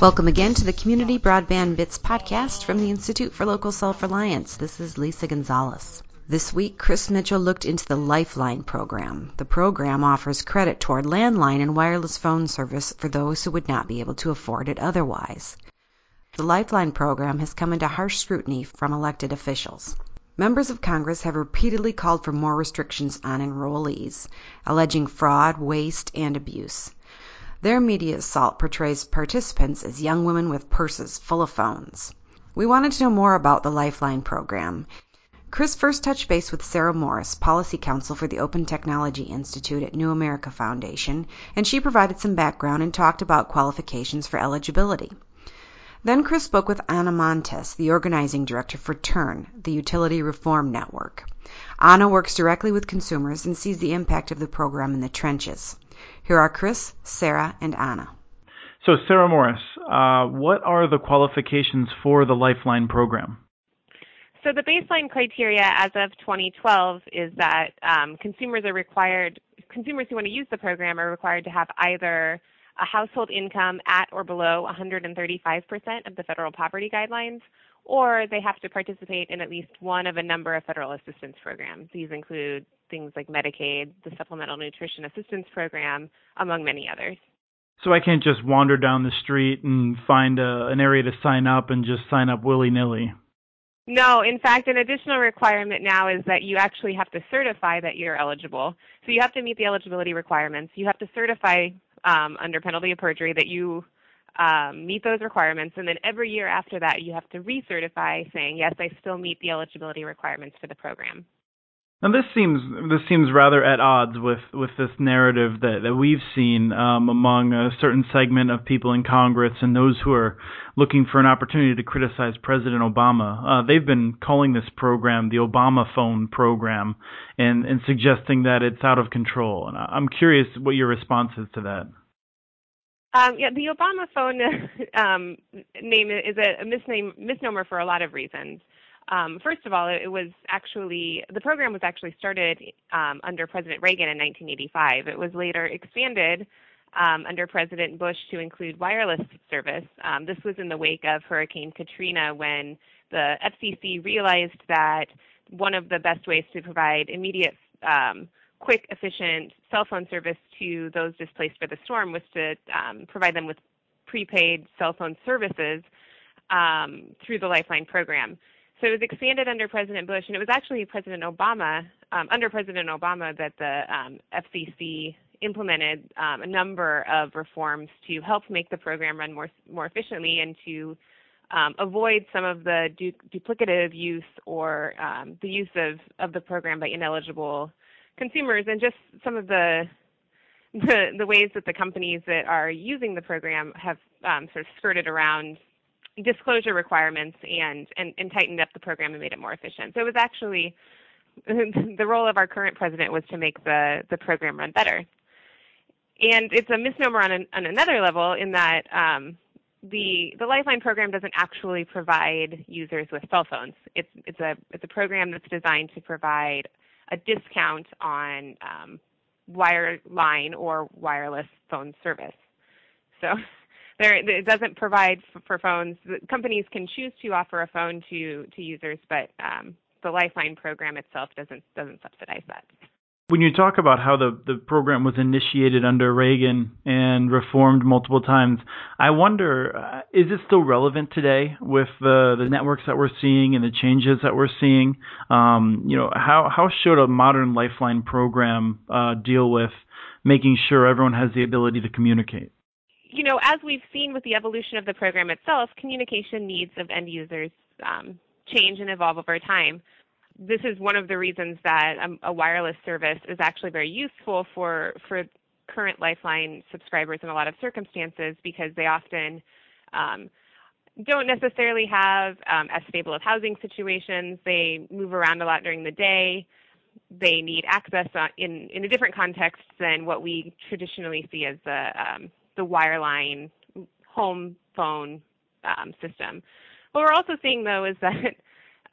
Welcome again to the Community Broadband Bits podcast from the Institute for Local Self-Reliance. This is Lisa Gonzalez. This week, Chris Mitchell looked into the Lifeline program. The program offers credit toward landline and wireless phone service for those who would not be able to afford it otherwise. The Lifeline program has come into harsh scrutiny from elected officials. Members of Congress have repeatedly called for more restrictions on enrollees, alleging fraud, waste, and abuse. Their media assault portrays participants as young women with purses full of phones. We wanted to know more about the Lifeline program. Chris first touched base with Sarah Morris, Policy Counsel for the Open Technology Institute at New America Foundation, and she provided some background and talked about qualifications for eligibility. Then Chris spoke with Anna Montes, the organizing director for TURN, the Utility Reform Network. Anna works directly with consumers and sees the impact of the program in the trenches. Here are Chris, Sarah, and Anna. So, Sarah Morris, uh, what are the qualifications for the Lifeline program? So, the baseline criteria as of 2012 is that um, consumers are required, consumers who want to use the program are required to have either a household income at or below 135% of the federal poverty guidelines, or they have to participate in at least one of a number of federal assistance programs. These include things like Medicaid, the Supplemental Nutrition Assistance Program, among many others. So I can't just wander down the street and find a, an area to sign up and just sign up willy nilly. No, in fact, an additional requirement now is that you actually have to certify that you're eligible. So you have to meet the eligibility requirements. You have to certify um, under penalty of perjury that you um, meet those requirements, and then every year after that, you have to recertify saying, yes, I still meet the eligibility requirements for the program. Now this seems this seems rather at odds with, with this narrative that, that we've seen um, among a certain segment of people in Congress and those who are looking for an opportunity to criticize President Obama. Uh, they've been calling this program the Obama Phone program and, and suggesting that it's out of control. And I'm curious what your response is to that. Um, yeah, the Obama Phone um, name is a, misname, misnomer for a lot of reasons. Um, first of all, it was actually the program was actually started um, under President Reagan in 1985. It was later expanded um, under President Bush to include wireless service. Um, this was in the wake of Hurricane Katrina when the FCC realized that one of the best ways to provide immediate, um, quick, efficient cell phone service to those displaced by the storm was to um, provide them with prepaid cell phone services through the Lifeline program. So it was expanded under President Bush, and it was actually President Obama, um, under President Obama, that the um, FCC implemented um, a number of reforms to help make the program run more more efficiently and to um, avoid some of the du- duplicative use or um, the use of, of the program by ineligible consumers, and just some of the the, the ways that the companies that are using the program have um, sort of skirted around disclosure requirements and, and, and tightened up the program and made it more efficient. So it was actually the role of our current president was to make the, the program run better. And it's a misnomer on, an, on another level in that um, the the Lifeline program doesn't actually provide users with cell phones. It's it's a it's a program that's designed to provide a discount on um, wireline or wireless phone service. So there it doesn't provide for, for phones. Companies can choose to offer a phone to to users, but um, the Lifeline program itself doesn't doesn't subsidize that. When you talk about how the, the program was initiated under Reagan and reformed multiple times, I wonder uh, is it still relevant today with the, the networks that we're seeing and the changes that we're seeing? Um, you know, how how should a modern Lifeline program uh, deal with making sure everyone has the ability to communicate? You know, as we've seen with the evolution of the program itself, communication needs of end users um, change and evolve over time. This is one of the reasons that um, a wireless service is actually very useful for for current Lifeline subscribers in a lot of circumstances because they often um, don't necessarily have um, as stable of housing situations. They move around a lot during the day. They need access in in a different context than what we traditionally see as the um, the wireline home phone um, system. What we're also seeing, though, is that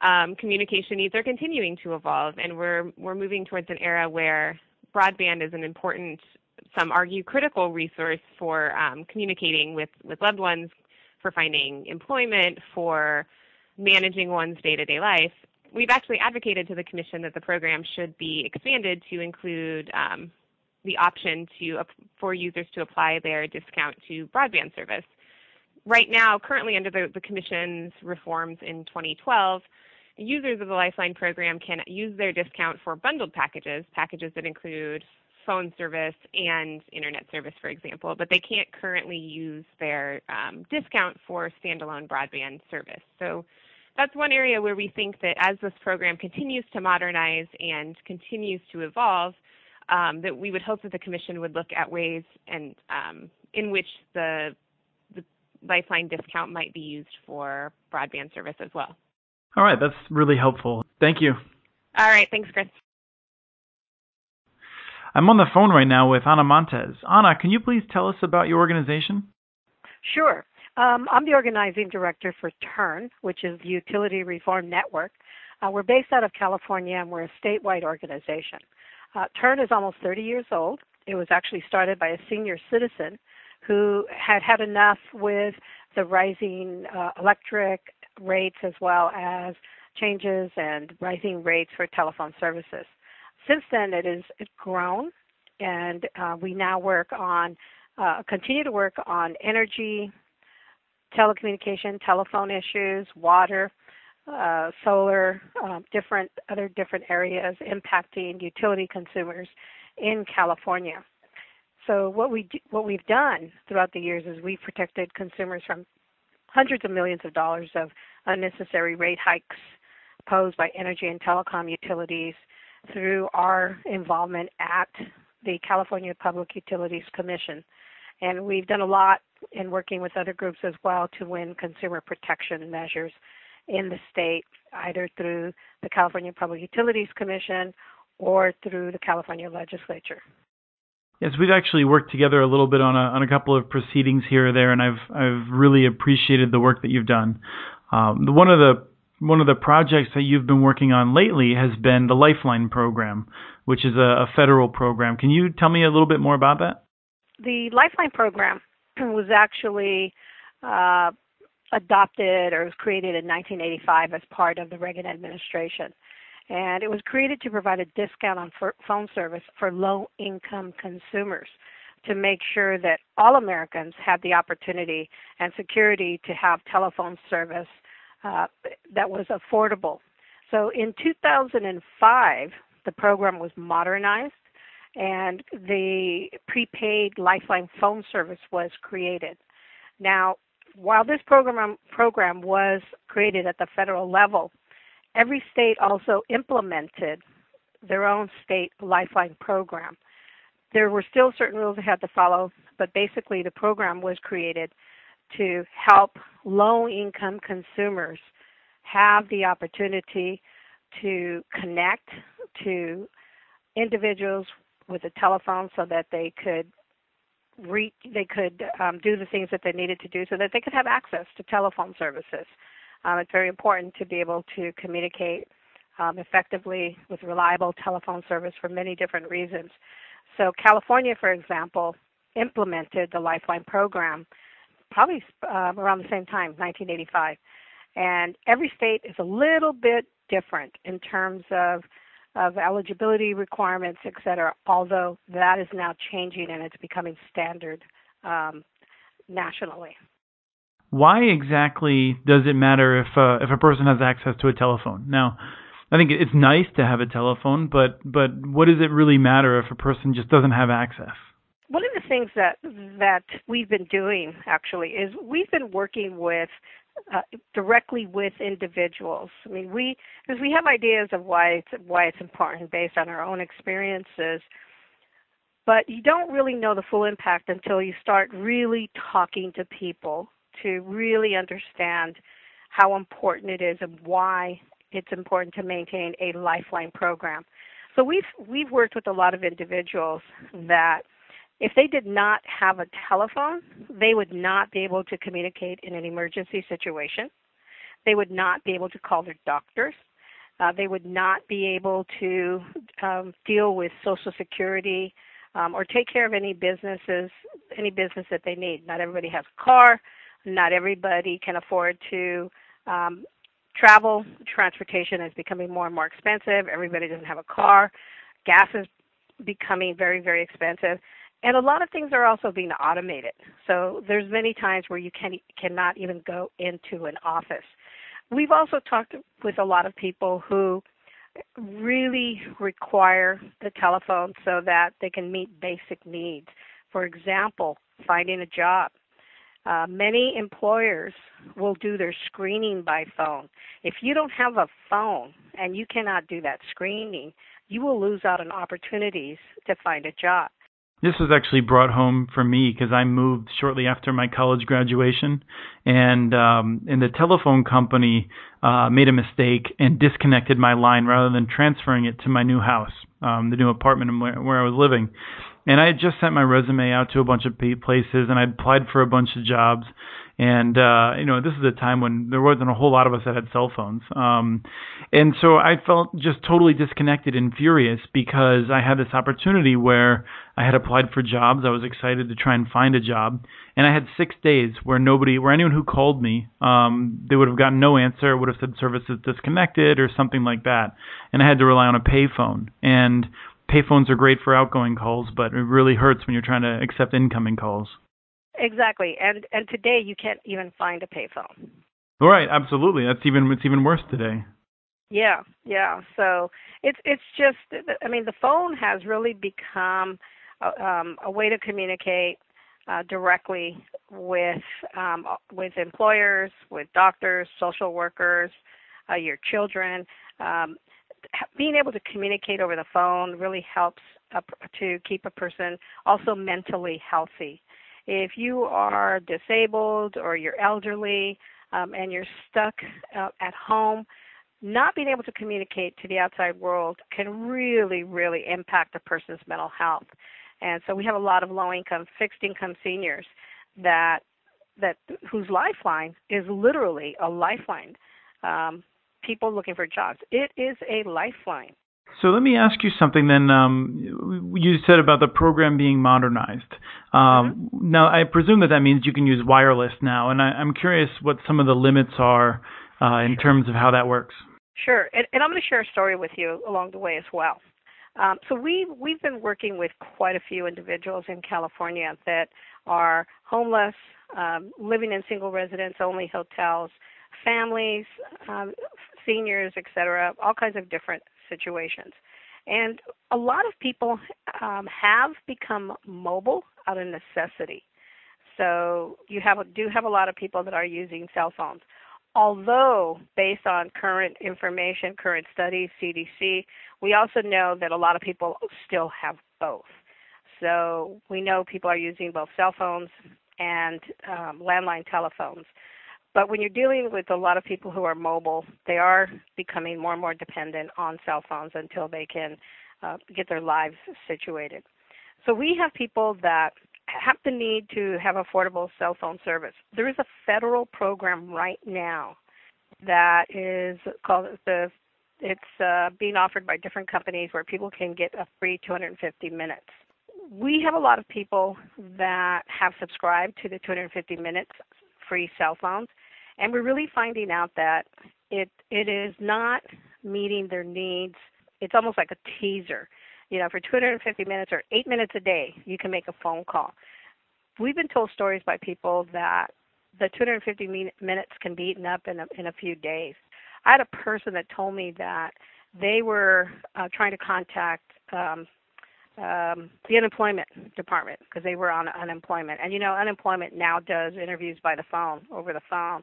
um, communication needs are continuing to evolve, and we're we're moving towards an era where broadband is an important, some argue critical resource for um, communicating with, with loved ones, for finding employment, for managing one's day-to-day life. We've actually advocated to the Commission that the program should be expanded to include um, the option to for users to apply their discount to broadband service. Right now, currently under the, the Commission's reforms in 2012, users of the Lifeline program can use their discount for bundled packages, packages that include phone service and internet service, for example, but they can't currently use their um, discount for standalone broadband service. So that's one area where we think that as this program continues to modernize and continues to evolve, um, that we would hope that the Commission would look at ways and um, in which the, the Lifeline discount might be used for broadband service as well. All right, that's really helpful. Thank you. All right, thanks, Chris. I'm on the phone right now with Ana Montes. Ana, can you please tell us about your organization? Sure. Um, I'm the organizing director for TURN, which is the Utility Reform Network. Uh, we're based out of California and we're a statewide organization. Uh, TURN is almost 30 years old. It was actually started by a senior citizen who had had enough with the rising uh, electric rates as well as changes and rising rates for telephone services. Since then, it has grown, and uh, we now work on, uh, continue to work on energy, telecommunication, telephone issues, water, uh, solar, um, different other different areas impacting utility consumers in California. So what we do, what we've done throughout the years is we've protected consumers from hundreds of millions of dollars of unnecessary rate hikes posed by energy and telecom utilities through our involvement at the California Public Utilities Commission. And we've done a lot in working with other groups as well to win consumer protection measures in the state, either through the California Public Utilities Commission or through the California legislature. Yes, we've actually worked together a little bit on a on a couple of proceedings here or there, and I've I've really appreciated the work that you've done. Um, one of the one of the projects that you've been working on lately has been the Lifeline program, which is a, a federal program. Can you tell me a little bit more about that? The Lifeline program was actually uh, adopted or was created in 1985 as part of the Reagan administration. And it was created to provide a discount on phone service for low income consumers to make sure that all Americans had the opportunity and security to have telephone service uh, that was affordable. So in 2005, the program was modernized and the prepaid Lifeline phone service was created. Now, while this program program was created at the federal level, every state also implemented their own state Lifeline program. There were still certain rules they had to follow, but basically the program was created to help low income consumers have the opportunity to connect to individuals with a telephone so that they could reach they could um, do the things that they needed to do so that they could have access to telephone services. Um, it's very important to be able to communicate um, effectively with reliable telephone service for many different reasons. So california for example implemented the lifeline program probably um, around the same time 1985 and every state is a little bit different in terms of of eligibility requirements, et cetera, although that is now changing and it's becoming standard um, nationally. Why exactly does it matter if uh, if a person has access to a telephone? Now, I think it's nice to have a telephone, but but what does it really matter if a person just doesn't have access? One of the things that that we've been doing actually is we've been working with uh, directly with individuals. I mean, we because we have ideas of why it's why it's important based on our own experiences, but you don't really know the full impact until you start really talking to people to really understand how important it is and why it's important to maintain a lifeline program. So we've we've worked with a lot of individuals that if they did not have a telephone, they would not be able to communicate in an emergency situation. They would not be able to call their doctors. Uh, they would not be able to um, deal with Social Security um, or take care of any businesses, any business that they need. Not everybody has a car. Not everybody can afford to um, travel. Transportation is becoming more and more expensive. Everybody doesn't have a car. Gas is becoming very, very expensive. And a lot of things are also being automated. So there's many times where you can cannot even go into an office. We've also talked with a lot of people who really require the telephone so that they can meet basic needs. For example, finding a job. Uh, many employers will do their screening by phone. If you don't have a phone and you cannot do that screening, you will lose out on opportunities to find a job. This was actually brought home for me because I moved shortly after my college graduation, and um, and the telephone company uh, made a mistake and disconnected my line rather than transferring it to my new house, um, the new apartment where, where I was living. And I had just sent my resume out to a bunch of places, and I applied for a bunch of jobs. And uh, you know, this is a time when there wasn't a whole lot of us that had cell phones. Um, and so I felt just totally disconnected and furious because I had this opportunity where I had applied for jobs. I was excited to try and find a job, and I had six days where nobody, where anyone who called me, um, they would have gotten no answer, would have said services disconnected or something like that, and I had to rely on a payphone. And payphones are great for outgoing calls, but it really hurts when you're trying to accept incoming calls. Exactly, and and today you can't even find a payphone. Right, absolutely. That's even it's even worse today. Yeah, yeah. So it's it's just I mean the phone has really become a, um, a way to communicate uh, directly with um, with employers, with doctors, social workers, uh, your children. Um, being able to communicate over the phone really helps to keep a person also mentally healthy. If you are disabled or you're elderly um, and you're stuck uh, at home, not being able to communicate to the outside world can really, really impact a person's mental health. And so we have a lot of low income, fixed income seniors that that whose lifeline is literally a lifeline. Um, people looking for jobs. It is a lifeline. So let me ask you something then. Um, you said about the program being modernized. Um, mm-hmm. Now, I presume that that means you can use wireless now, and I, am curious what some of the limits are uh, in terms of how that works. Sure, and, and I'm going to share a story with you along the way as well. Um, so we we've been working with quite a few individuals in California that are homeless, um, living in single residence only hotels, families, um, seniors, etc. All kinds of different situations. And a lot of people um, have become mobile out of necessity. So you have do have a lot of people that are using cell phones. Although, based on current information, current studies, CDC, we also know that a lot of people still have both. So we know people are using both cell phones and um, landline telephones. But when you're dealing with a lot of people who are mobile, they are becoming more and more dependent on cell phones until they can uh, get their lives situated. So we have people that have the need to have affordable cell phone service. There is a federal program right now that is called the it's uh, being offered by different companies where people can get a free 250 minutes. We have a lot of people that have subscribed to the 250 minutes free cell phones and we're really finding out that it it is not meeting their needs. It's almost like a teaser. You know, for 250 minutes or eight minutes a day, you can make a phone call. We've been told stories by people that the 250 minutes can be eaten up in a, in a few days. I had a person that told me that they were uh, trying to contact um, um, the unemployment department because they were on unemployment. And you know, unemployment now does interviews by the phone, over the phone.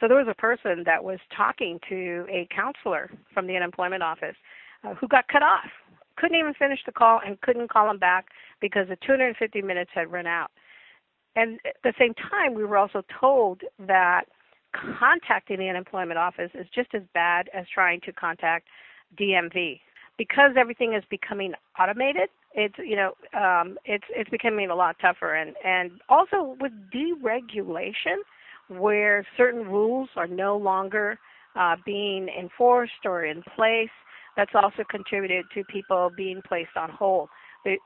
So there was a person that was talking to a counselor from the unemployment office uh, who got cut off. Couldn't even finish the call and couldn't call him back because the 250 minutes had run out. And at the same time, we were also told that contacting the unemployment office is just as bad as trying to contact DMV because everything is becoming automated it's you know um, it's it's becoming a lot tougher and and also with deregulation where certain rules are no longer uh, being enforced or in place. That's also contributed to people being placed on hold.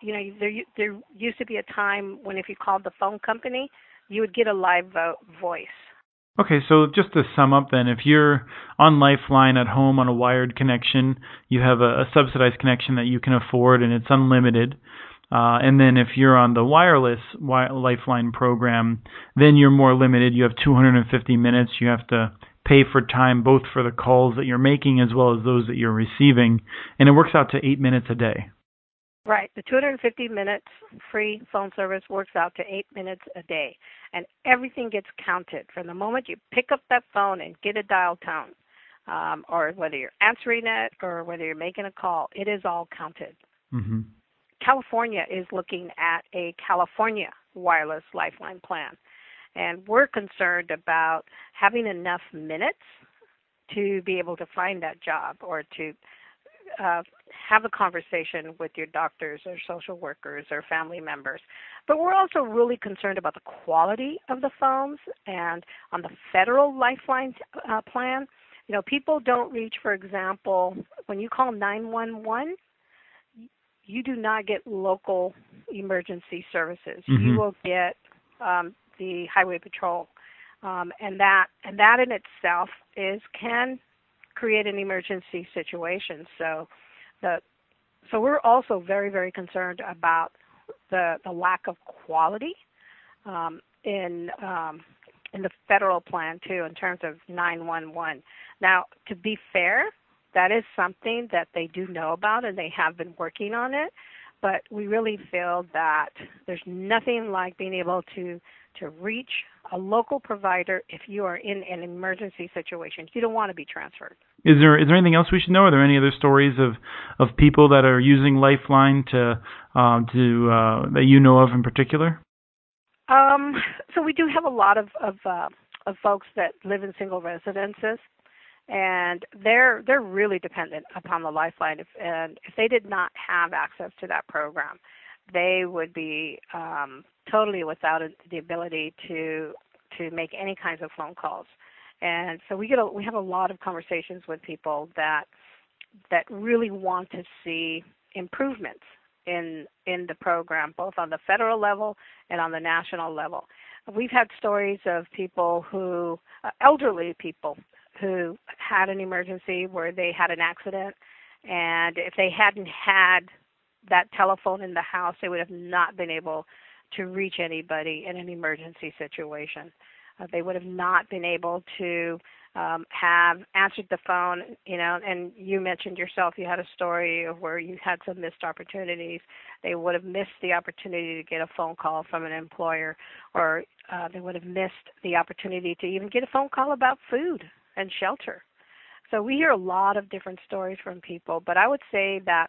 You know, there there used to be a time when if you called the phone company, you would get a live vo- voice. Okay, so just to sum up then, if you're on Lifeline at home on a wired connection, you have a, a subsidized connection that you can afford and it's unlimited. Uh, and then if you're on the wireless wi- Lifeline program, then you're more limited. You have 250 minutes. You have to pay for time both for the calls that you're making as well as those that you're receiving, and it works out to eight minutes a day. Right. The 250 minutes free phone service works out to eight minutes a day. And everything gets counted from the moment you pick up that phone and get a dial tone, um, or whether you're answering it or whether you're making a call, it is all counted. Mm-hmm. California is looking at a California wireless lifeline plan. And we're concerned about having enough minutes to be able to find that job or to uh, have a conversation with your doctors or social workers or family members. But we're also really concerned about the quality of the phones and on the federal lifeline uh, plan. You know, people don't reach, for example, when you call 911, you do not get local emergency services. Mm-hmm. You will get um, the highway patrol, um, and that and that in itself is can create an emergency situation. So the so we're also very very concerned about the the lack of quality um, in um, in the federal plan too in terms of 911. Now to be fair, that is something that they do know about and they have been working on it. But we really feel that there's nothing like being able to to reach a local provider if you are in an emergency situation. You don't want to be transferred. Is there is there anything else we should know? Are there any other stories of of people that are using Lifeline to um, to uh, that you know of in particular? Um, so we do have a lot of of, uh, of folks that live in single residences, and they're they're really dependent upon the Lifeline. If, and if they did not have access to that program, they would be um, totally without the ability to to make any kinds of phone calls. And so we get a, we have a lot of conversations with people that that really want to see improvements in in the program, both on the federal level and on the national level. We've had stories of people who, uh, elderly people, who had an emergency where they had an accident, and if they hadn't had that telephone in the house, they would have not been able to reach anybody in an emergency situation. Uh, they would have not been able to um, have answered the phone, you know, and you mentioned yourself you had a story of where you had some missed opportunities. They would have missed the opportunity to get a phone call from an employer, or uh, they would have missed the opportunity to even get a phone call about food and shelter. So we hear a lot of different stories from people, but I would say that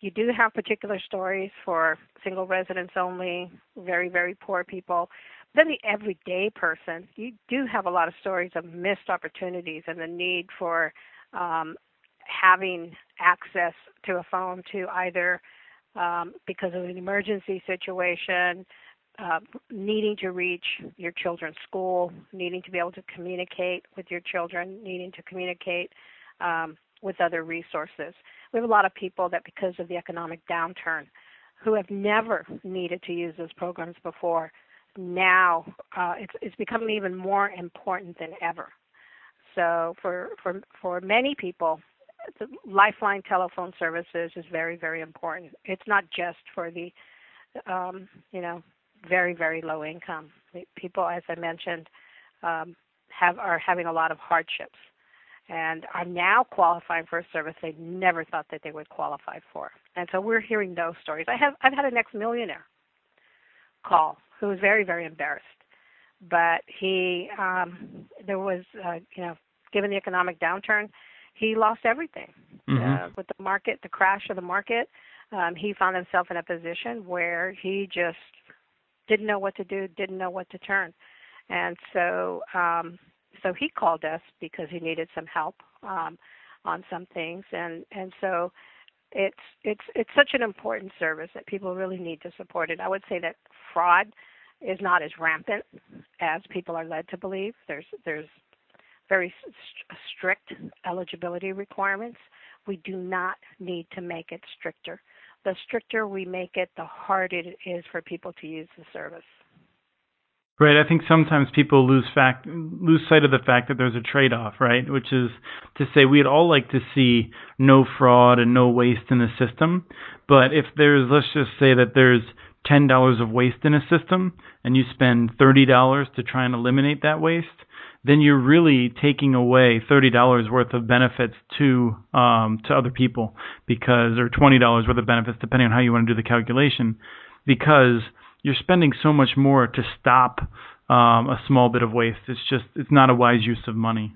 you do have particular stories for single residents only, very, very poor people. Then the everyday person, you do have a lot of stories of missed opportunities and the need for um, having access to a phone to either um, because of an emergency situation, uh, needing to reach your children's school, needing to be able to communicate with your children, needing to communicate um, with other resources. We have a lot of people that, because of the economic downturn, who have never needed to use those programs before, now uh, it's, it's becoming even more important than ever. So for for for many people, the Lifeline telephone services is very very important. It's not just for the um, you know very very low income people, as I mentioned, um, have are having a lot of hardships and are now qualifying for a service they never thought that they would qualify for. And so we're hearing those stories. I have I've had an ex-millionaire call who was very very embarrassed, but he um, there was uh, you know given the economic downturn, he lost everything mm-hmm. uh, with the market, the crash of the market. Um, he found himself in a position where he just didn't know what to do, didn't know what to turn, and so um, so he called us because he needed some help um, on some things, and and so it's it's it's such an important service that people really need to support it. I would say that fraud is not as rampant as people are led to believe. There's there's very strict eligibility requirements. We do not need to make it stricter. The stricter we make it, the harder it is for people to use the service. Right. I think sometimes people lose fact lose sight of the fact that there's a trade-off, right? Which is to say we'd all like to see no fraud and no waste in the system, but if there's let's just say that there's $10 of waste in a system and you spend $30 to try and eliminate that waste, then you're really taking away $30 worth of benefits to um, to other people because or $20 worth of benefits depending on how you want to do the calculation because you're spending so much more to stop um, a small bit of waste. It's just it's not a wise use of money.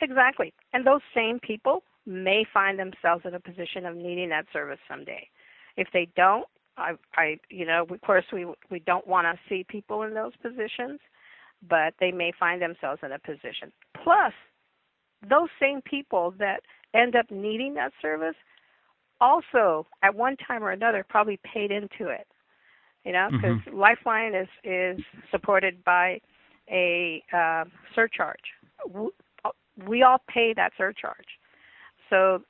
Exactly. And those same people may find themselves in a position of needing that service someday. If they don't, I, I, you know, of course we we don't want to see people in those positions, but they may find themselves in a position. Plus, those same people that end up needing that service also, at one time or another, probably paid into it. You know, because mm-hmm. Lifeline is is supported by a uh, surcharge. We all pay that surcharge. So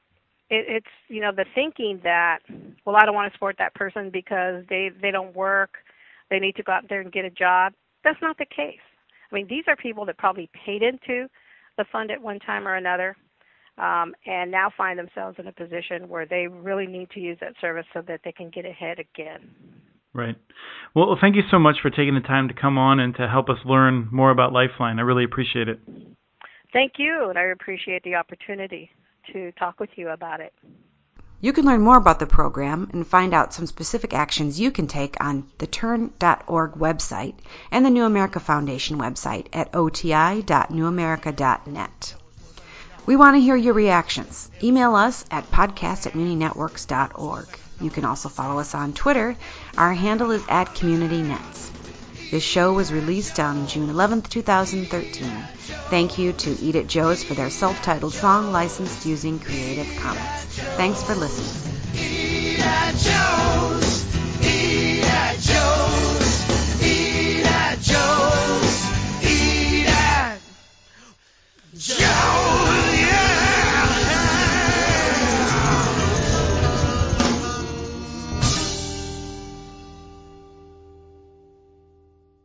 it, it's you know the thinking that well I don't want to support that person because they they don't work, they need to go out there and get a job. That's not the case. I mean these are people that probably paid into the fund at one time or another, um, and now find themselves in a position where they really need to use that service so that they can get ahead again. Right. Well, thank you so much for taking the time to come on and to help us learn more about Lifeline. I really appreciate it. Thank you, and I appreciate the opportunity to talk with you about it. You can learn more about the program and find out some specific actions you can take on the turn.org website and the New America Foundation website at oti.newamerica.net. We want to hear your reactions. Email us at podcast at muninetworks.org. You can also follow us on Twitter. Our handle is at CommunityNets. This show was released on June 11, 2013. Thank you to Eat at Joe's for their self-titled song licensed using Creative Commons. Thanks for listening. Eat at Joe's. Eat at Joe's. Eat at Joe's. Eat at Joe's.